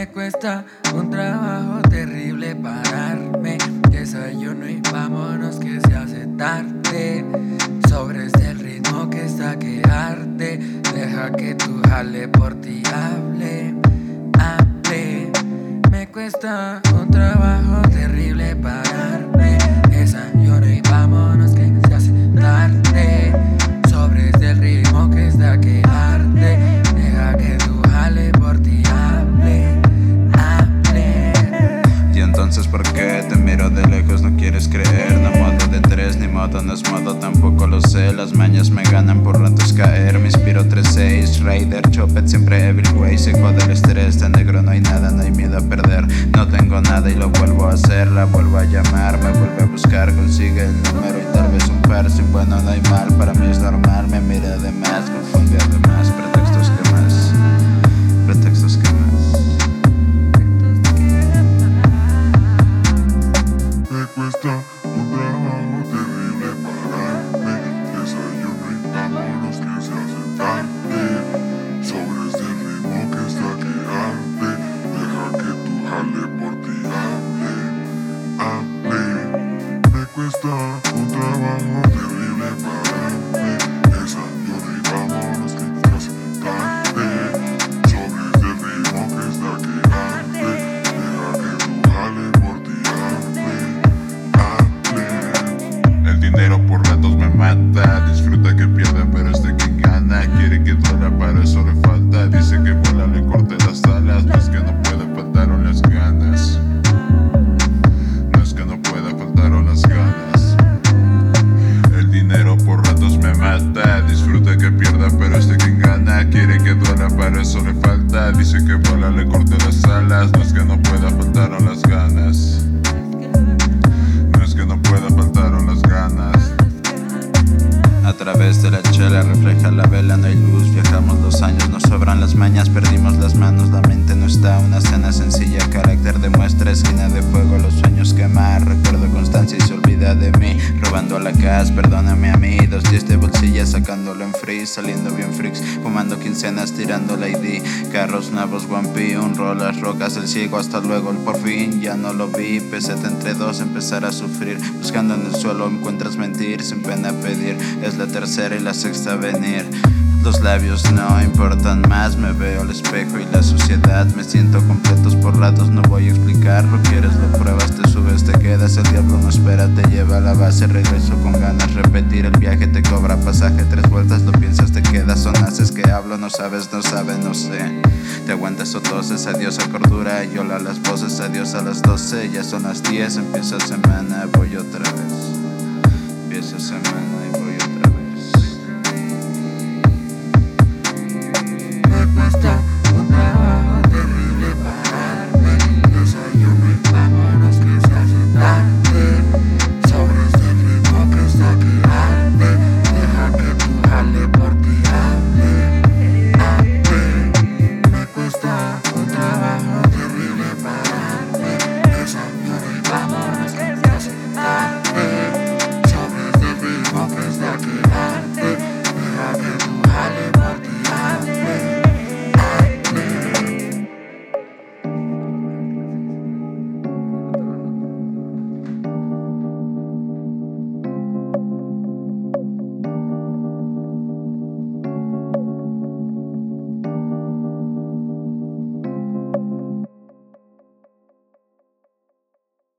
Me cuesta un trabajo terrible pararme. Desayuno y vámonos que se hace tarde. Sobre este ritmo que está que arde. Deja que tu jale por ti hable. Hable. Me cuesta un trabajo terrible pararme. Desayuno y vámonos entonces ¿por qué te miro de lejos? No quieres creer, no modo de tres, ni modo no es modo, tampoco lo sé. Las mañas me ganan por ratos caer. Me inspiro 3-6, Raider, Chopet, siempre everyway. Seco del estrés, de negro no hay nada, no hay miedo a perder. No tengo nada y lo vuelvo a hacer. La vuelvo a llamar, me vuelve a buscar, consigue el número y tal vez un par. Sin bueno no hay mal, para mí es normal. Me mira de más, confunde además. Pretextos Quiere que duela, para eso le falta. Dice que vuela, le corte las alas. No es que no pueda, Dice que vuela, le corte las alas. No es que no pueda, faltaron las ganas. Refleja la vela, no hay luz, viajamos los años, nos sobran las mañas, perdimos las manos, la mente no está, una cena sencilla, carácter demuestra, esquina de fuego, los sueños quemar, recuerdo constancia y se olvida de mí, robando a la casa, perdóname a mí, dos diez de bolsilla, sacándolo en free, saliendo bien freaks, fumando quincenas, tirando la ID, carros nuevos, one un roll, las rocas, el ciego, hasta luego, el por fin, ya no lo vi, peseta entre dos, empezar a sufrir, buscando en el suelo encuentras mentir, sin pena pedir, es la tercera y la sexta Los labios no importan más, me veo al espejo y la suciedad. Me siento completos por ratos, no voy a explicar. Lo quieres, lo pruebas, te subes, te quedas. El diablo no espera, te lleva a la base. Regreso con ganas, repetir el viaje, te cobra pasaje. Tres vueltas, lo piensas, te quedas. Son haces que hablo, no sabes, no sabes, no sé. Te aguantas o toses, adiós a cordura. Yola las voces, adiós a las doce. Ya son las diez, empieza semana, voy otra vez. Empieza semana y voy